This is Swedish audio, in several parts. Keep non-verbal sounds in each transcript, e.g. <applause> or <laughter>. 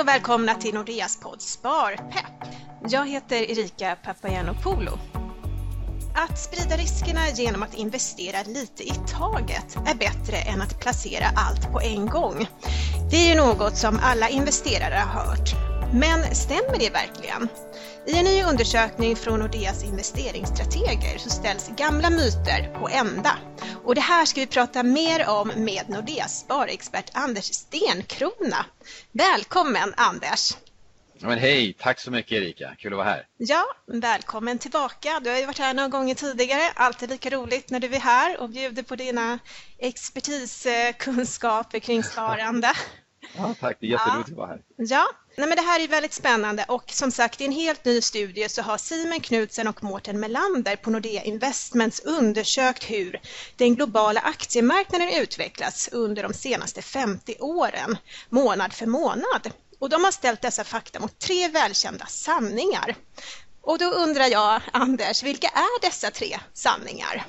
Hej och välkomna till Nordeas podd Sparpepp. Jag heter Erika Papagiannopoulou. Att sprida riskerna genom att investera lite i taget är bättre än att placera allt på en gång. Det är ju något som alla investerare har hört. Men stämmer det verkligen? I en ny undersökning från Nordeas investeringsstrateger så ställs gamla myter på ända. Och det här ska vi prata mer om med Nordeas sparexpert Anders Stenkrona. Välkommen Anders! Men hej, tack så mycket Erika, kul att vara här. Ja, välkommen tillbaka. Du har ju varit här några gånger tidigare, alltid lika roligt när du är här och bjuder på dina expertiskunskaper kring sparande. <laughs> Ja, tack, det är jätteroligt ja. att vara här. Ja, Nej, men det här är väldigt spännande och som sagt i en helt ny studie så har Simon Knudsen och Mårten Melander på Nordea Investments undersökt hur den globala aktiemarknaden utvecklats under de senaste 50 åren, månad för månad. Och de har ställt dessa fakta mot tre välkända sanningar. Och då undrar jag, Anders, vilka är dessa tre sanningar?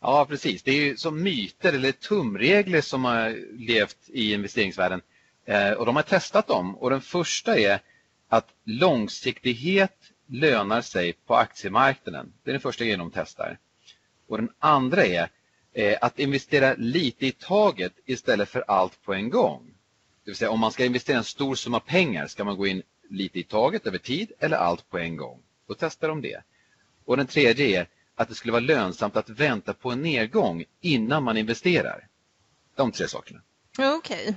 Ja, precis. Det är ju som myter eller tumregler som har levt i investeringsvärlden Eh, och de har testat dem och den första är att långsiktighet lönar sig på aktiemarknaden. Det är den första grejen de testar. Och den andra är eh, att investera lite i taget istället för allt på en gång. Det vill säga om man ska investera en stor summa pengar ska man gå in lite i taget över tid eller allt på en gång. Då testar de det. Och den tredje är att det skulle vara lönsamt att vänta på en nedgång innan man investerar. De tre sakerna. Okej. Okay.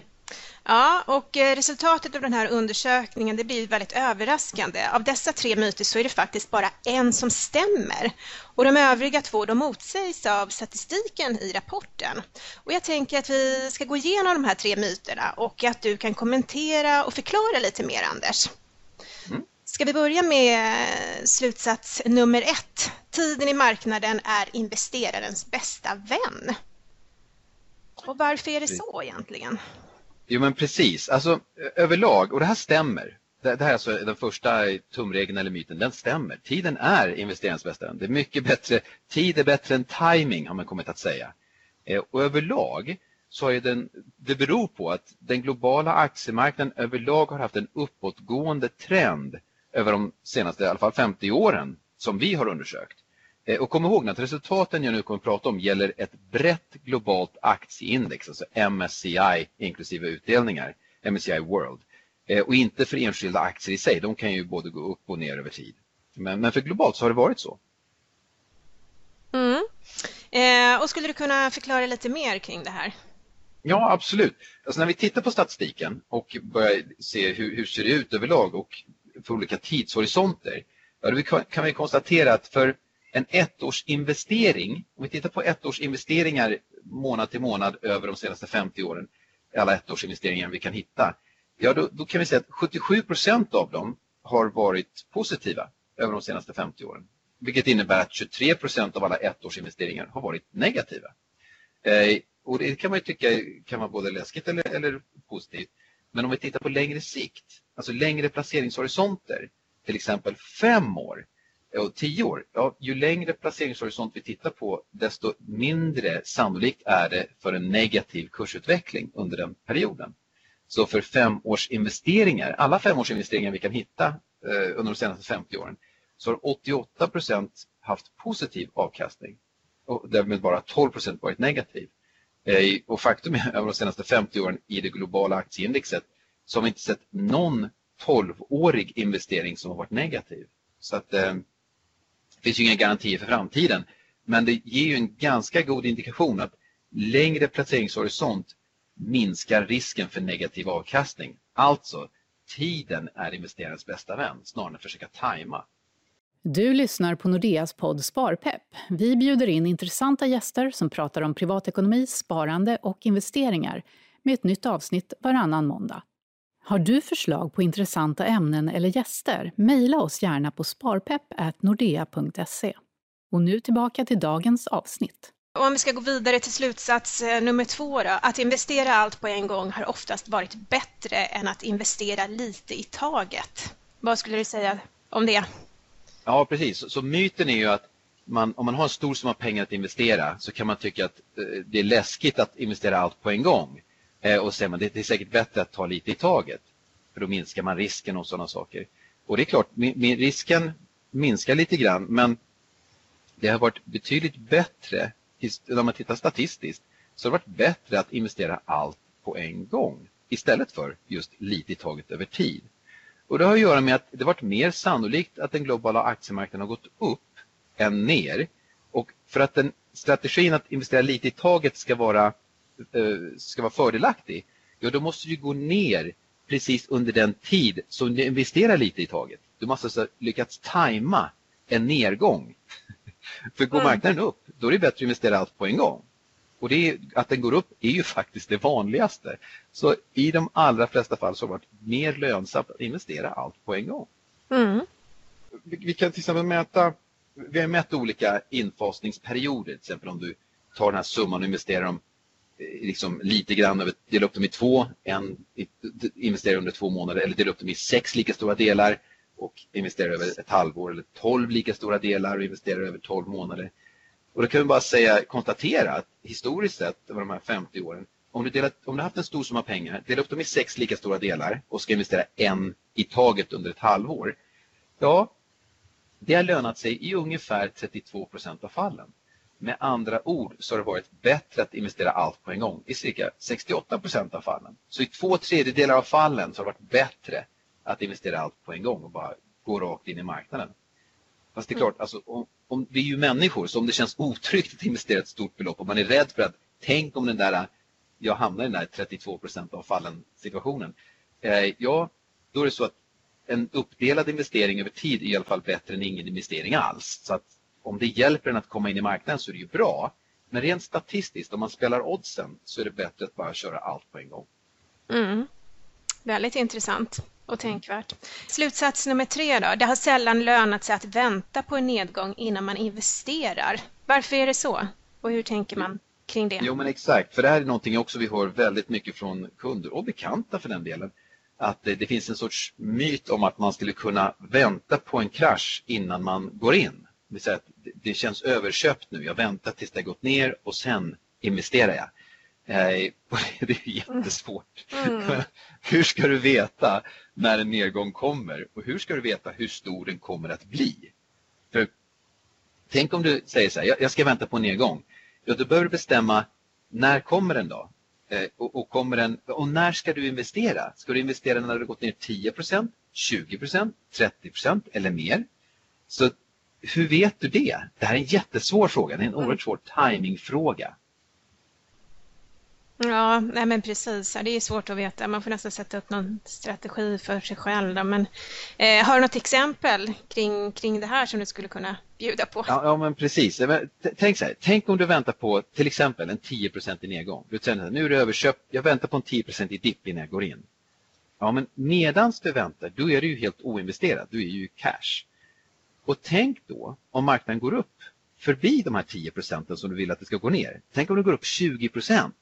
Ja, och eh, resultatet av den här undersökningen det blir väldigt överraskande. Av dessa tre myter så är det faktiskt bara en som stämmer. Och de övriga två de motsägs av statistiken i rapporten. Och jag tänker att vi ska gå igenom de här tre myterna och att du kan kommentera och förklara lite mer, Anders. Mm. Ska vi börja med slutsats nummer ett? Tiden i marknaden är investerarens bästa vän. Och varför är det så egentligen? Jo men precis, alltså överlag, och det här stämmer. Det, det här är alltså den första tumregeln eller myten, den stämmer. Tiden är investeringsbästa. Det är mycket bättre, tid är bättre än timing har man kommit att säga. Eh, och överlag så är den, det beror på att den globala aktiemarknaden överlag har haft en uppåtgående trend över de senaste i alla fall 50 åren som vi har undersökt. Eh, och kom ihåg att resultaten jag nu kommer att prata om gäller ett brett globalt aktieindex, alltså MSCI inklusive utdelningar, MSCI World. Eh, och inte för enskilda aktier i sig, de kan ju både gå upp och ner över tid. Men, men för globalt så har det varit så. Mm. Eh, och skulle du kunna förklara lite mer kring det här? Ja, absolut. Alltså när vi tittar på statistiken och börjar se hur, hur ser det ut överlag och för olika tidshorisonter, ja, då kan vi konstatera att för en ettårsinvestering, om vi tittar på ettårsinvesteringar månad till månad över de senaste 50 åren, alla ettårsinvesteringar vi kan hitta, ja då, då kan vi säga att 77 procent av dem har varit positiva över de senaste 50 åren. Vilket innebär att 23 procent av alla ettårsinvesteringar har varit negativa. Eh, och det kan man ju tycka kan vara både läskigt eller, eller positivt. Men om vi tittar på längre sikt, alltså längre placeringshorisonter, till exempel fem år, och tio år, ja, ju längre placeringshorisont vi tittar på desto mindre sannolikt är det för en negativ kursutveckling under den perioden. Så för femårsinvesteringar, alla femårsinvesteringar vi kan hitta eh, under de senaste 50 åren så har 88 procent haft positiv avkastning och därmed bara 12 procent varit negativ. Eh, och faktum är <laughs> över de senaste 50 åren i det globala aktieindexet så har vi inte sett någon 12-årig investering som har varit negativ. Så att eh, det finns ju inga garantier för framtiden. Men det ger ju en ganska god indikation att längre placeringshorisont minskar risken för negativ avkastning. Alltså, tiden är investerarens bästa vän snarare än att försöka tajma. Du lyssnar på Nordeas podd Sparpepp. Vi bjuder in intressanta gäster som pratar om privatekonomi, sparande och investeringar med ett nytt avsnitt varannan måndag. Har du förslag på intressanta ämnen eller gäster? Mejla oss gärna på sparpepp.nordea.se. Och nu tillbaka till dagens avsnitt. Och om vi ska gå vidare till slutsats eh, nummer två då, att investera allt på en gång har oftast varit bättre än att investera lite i taget. Vad skulle du säga om det? Ja, precis. Så myten är ju att man, om man har en stor summa pengar att investera så kan man tycka att eh, det är läskigt att investera allt på en gång. Eh, och säger man det är säkert bättre att ta lite i taget. För då minskar man risken och sådana saker. Och det är klart, risken minskar lite grann men det har varit betydligt bättre, om man tittar statistiskt, så har det varit bättre att investera allt på en gång istället för just lite i taget över tid. Och det har att göra med att det varit mer sannolikt att den globala aktiemarknaden har gått upp än ner. Och för att den strategin att investera lite i taget ska vara, ska vara fördelaktig, ja då måste du gå ner precis under den tid som du investerar lite i taget. Du måste alltså lyckats tajma en nedgång. <laughs> För går mm. marknaden upp, då är det bättre att investera allt på en gång. Och det är, att den går upp är ju faktiskt det vanligaste. Så i de allra flesta fall så har det varit mer lönsamt att investera allt på en gång. Mm. Vi, vi, kan till exempel mäta, vi har mätt olika infasningsperioder. Till exempel om du tar den här summan och investerar dem eh, liksom lite grann, dela upp dem i två, en investera under två månader eller dela upp dem i sex lika stora delar och investera över ett halvår eller tolv lika stora delar och investera över tolv månader. Och då kan vi bara säga, konstatera att historiskt sett över de här 50 åren, om du, delat, om du haft en stor summa pengar, dela upp dem i sex lika stora delar och ska investera en i taget under ett halvår. Ja, det har lönat sig i ungefär 32 procent av fallen. Med andra ord så har det varit bättre att investera allt på en gång i cirka 68 procent av fallen. Så i två tredjedelar av fallen så har det varit bättre att investera allt på en gång och bara gå rakt in i marknaden. Fast det är klart, alltså, om, om, vi är ju människor så om det känns otryggt att investera ett stort belopp och man är rädd för att tänk om den där, jag hamnar i den där 32 procent av fallen situationen. Eh, ja, då är det så att en uppdelad investering över tid är i alla fall bättre än ingen investering alls. Så att om det hjälper en att komma in i marknaden så är det ju bra. Men rent statistiskt, om man spelar oddsen så är det bättre att bara köra allt på en gång. Mm. Väldigt intressant och tänkvärt. Slutsats nummer tre då. Det har sällan lönat sig att vänta på en nedgång innan man investerar. Varför är det så? Och hur tänker man kring det? Jo men exakt, för det här är någonting också vi hör väldigt mycket från kunder och bekanta för den delen. Att det, det finns en sorts myt om att man skulle kunna vänta på en krasch innan man går in. Det, säga det känns överköpt nu, jag väntar tills det har gått ner och sen investerar jag. Eh, <laughs> det är jättesvårt. Mm. <laughs> hur ska du veta när en nedgång kommer och hur ska du veta hur stor den kommer att bli? För Tänk om du säger så här, jag ska vänta på en nedgång. Ja, då behöver du bestämma när kommer den då? Eh, och, och, kommer den, och när ska du investera? Ska du investera när det har gått ner 10% 20% 30% eller mer? Så hur vet du det? Det här är en jättesvår fråga. Det är en oerhört svår timingfråga. Ja, nej men precis. Det är svårt att veta. Man får nästan sätta upp någon strategi för sig själv. Då. Men, eh, har du något exempel kring, kring det här som du skulle kunna bjuda på? Ja, ja men precis. Tänk, så här, tänk om du väntar på till exempel en 10 i nedgång. Du säger nu är det överköpt. Jag väntar på en 10 i dipp innan jag går in. Ja, men medans du väntar, då är du ju helt oinvesterad. Du är ju cash. Och tänk då om marknaden går upp förbi de här 10 procenten som du vill att det ska gå ner. Tänk om det går upp 20 procent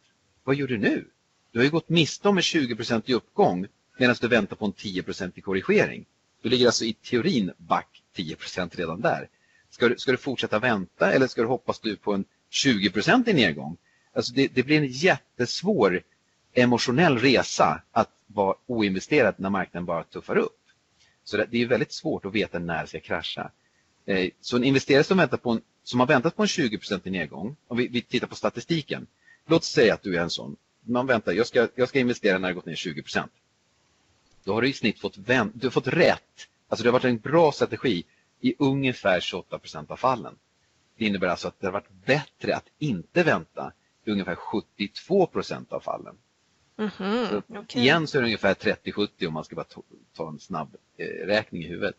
vad gör du nu? Du har ju gått miste om en 20% i uppgång medan du väntar på en 10% i korrigering. Du ligger alltså i teorin back 10 procent redan där. Ska du, ska du fortsätta vänta eller ska du hoppas du på en 20% i nedgång? Alltså det, det blir en jättesvår emotionell resa att vara oinvesterad när marknaden bara tuffar upp. Så det, det är väldigt svårt att veta när det ska krascha. Eh, så en investerare som, väntar på en, som har väntat på en 20 i nedgång, om vi, vi tittar på statistiken, Låt säga att du är en sån. Man väntar, jag ska, jag ska investera när det gått ner 20 procent. Då har du i snitt fått, vänt, du har fått rätt. Alltså det har varit en bra strategi i ungefär 28 procent av fallen. Det innebär alltså att det har varit bättre att inte vänta i ungefär 72 procent av fallen. Mm -hmm, okay. Igen så är det ungefär 30-70 om man ska bara ta en snabb eh, räkning i huvudet.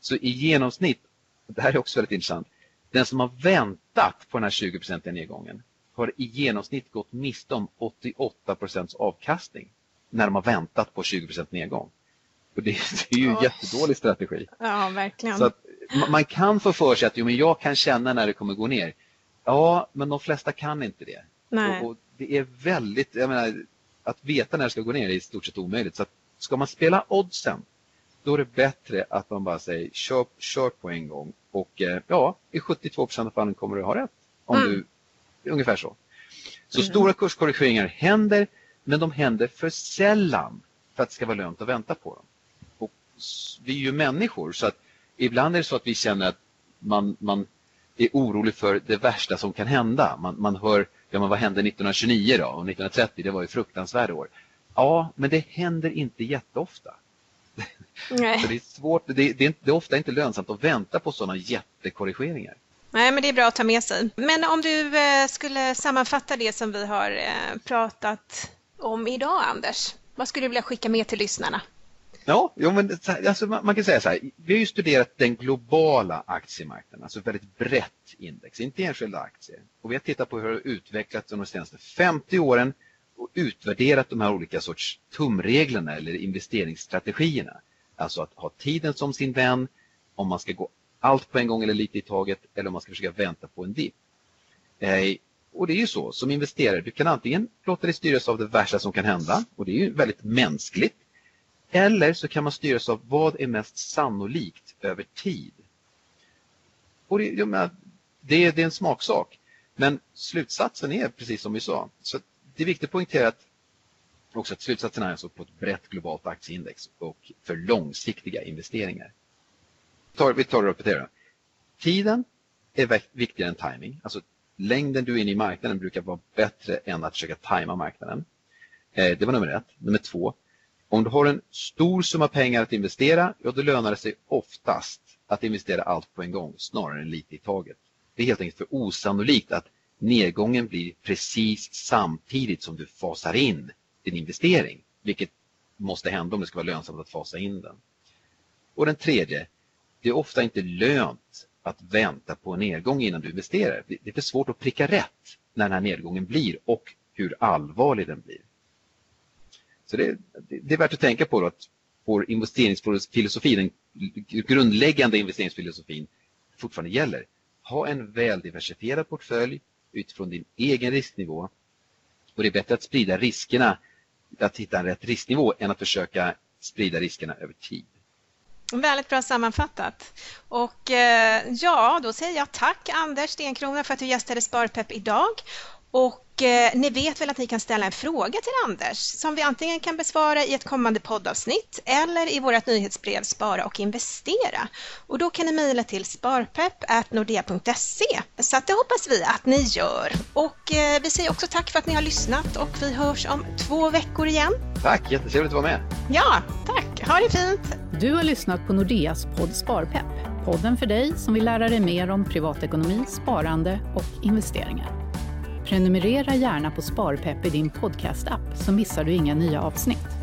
Så i genomsnitt, det här är också väldigt intressant, den som har väntat på den här 20-procentiga nedgången har i genomsnitt gått miste om 88 procents avkastning när de har väntat på 20 procent nedgång. Och det, <laughs> det, är ju en oh. jättedålig strategi. Ja, verkligen. Så man kan få för sig att jo, men jag kan känna när det kommer gå ner. Ja, men de flesta kan inte det. Nej. Och, och det är väldigt, jag menar, att veta när det ska gå ner är i stort sett omöjligt. Så att, ska man spela oddsen, då är det bättre att man bara säger kör, kör på en gång. Och eh, ja, i 72 procent av fallen kommer du ha rätt. Om mm. du Ungefär så. Så mm. stora kurskorrigeringar händer, men de händer för sällan. för att det ska vara lönt att vänta på dem. Och vi är ju människor så att ibland är det så att vi känner att man, man är orolig för det värsta som kan hända. Man, man hör, ja men vad hände 1929 då? Och 1930, det var ju fruktansvärda år. Ja, men det händer inte jätteofta. <laughs> Nej. det, är svårt, det, det, är, det är ofta inte lönsamt att vänta på sådana jättekorrigeringar. Nej, men det är bra att ta med sig. Men om du eh, skulle sammanfatta det som vi har eh, pratat om idag, Anders. Vad skulle du vilja skicka med till lyssnarna? Ja, jo, men, alltså, man kan säga så här. Vi har ju studerat den globala aktiemarknaden, alltså ett väldigt brett index, inte enskilda aktier. Och vi har tittat på hur det har utvecklats de senaste 50 åren och utvärderat de här olika sorts tumreglerna eller investeringsstrategierna. Alltså att ha tiden som sin vän, om man ska gå allt på en gång eller lite i taget eller om man ska försöka vänta på en dipp. Eh, och det är ju så, som investerare, du kan antingen låta dig styras av det värsta som kan hända och det är ju väldigt mänskligt. Eller så kan man styras av vad är mest sannolikt över tid. Och det, menar, det, det är en smaksak. Men slutsatsen är precis som vi sa. Så det är viktigt att poängtera att också att slutsatsen är alltså på ett brett globalt aktieindex och för långsiktiga investeringar. Vi tar och repeterar. Tiden är viktigare än timing. Alltså längden du är inne i marknaden brukar vara bättre än att försöka tajma marknaden. Eh, det var nummer ett. Nummer två. Om du har en stor summa pengar att investera, ja då lönar det sig oftast att investera allt på en gång snarare än lite i taget. Det är helt enkelt för osannolikt att nedgången blir precis samtidigt som du fasar in din investering, vilket måste hända om det ska vara lönsamt att fasa in den. Och den tredje, det är ofta inte lönt att vänta på en nedgång innan du investerar. Det är för svårt att pricka rätt när den här nedgången blir och hur allvarlig den blir. Så det, det är värt att tänka på att vår investeringsfilosofi, den grundläggande investeringsfilosofin fortfarande gäller. Ha en väl diversifierad portfölj utifrån din egen risknivå och det är bättre att sprida riskerna, att hitta en rätt risknivå än att försöka sprida riskerna över tid. Väldigt bra sammanfattat. Och eh, ja, då säger jag tack Anders Stenkrona för att du gästade Sparpepp idag. Och eh, ni vet väl att ni kan ställa en fråga till Anders som vi antingen kan besvara i ett kommande poddavsnitt eller i vårt nyhetsbrev Spara och investera. Och då kan ni mejla till sparpepp.nordea.se. Så att det hoppas vi att ni gör. Och eh, vi säger också tack för att ni har lyssnat och vi hörs om två veckor igen. Tack, jättetrevligt att vara med. Ja, tack. Ha det fint. Du har lyssnat på Nordeas podd Sparpepp. Podden för dig som vill lära dig mer om privatekonomi, sparande och investeringar. Prenumerera gärna på Sparpepp i din podcastapp så missar du inga nya avsnitt.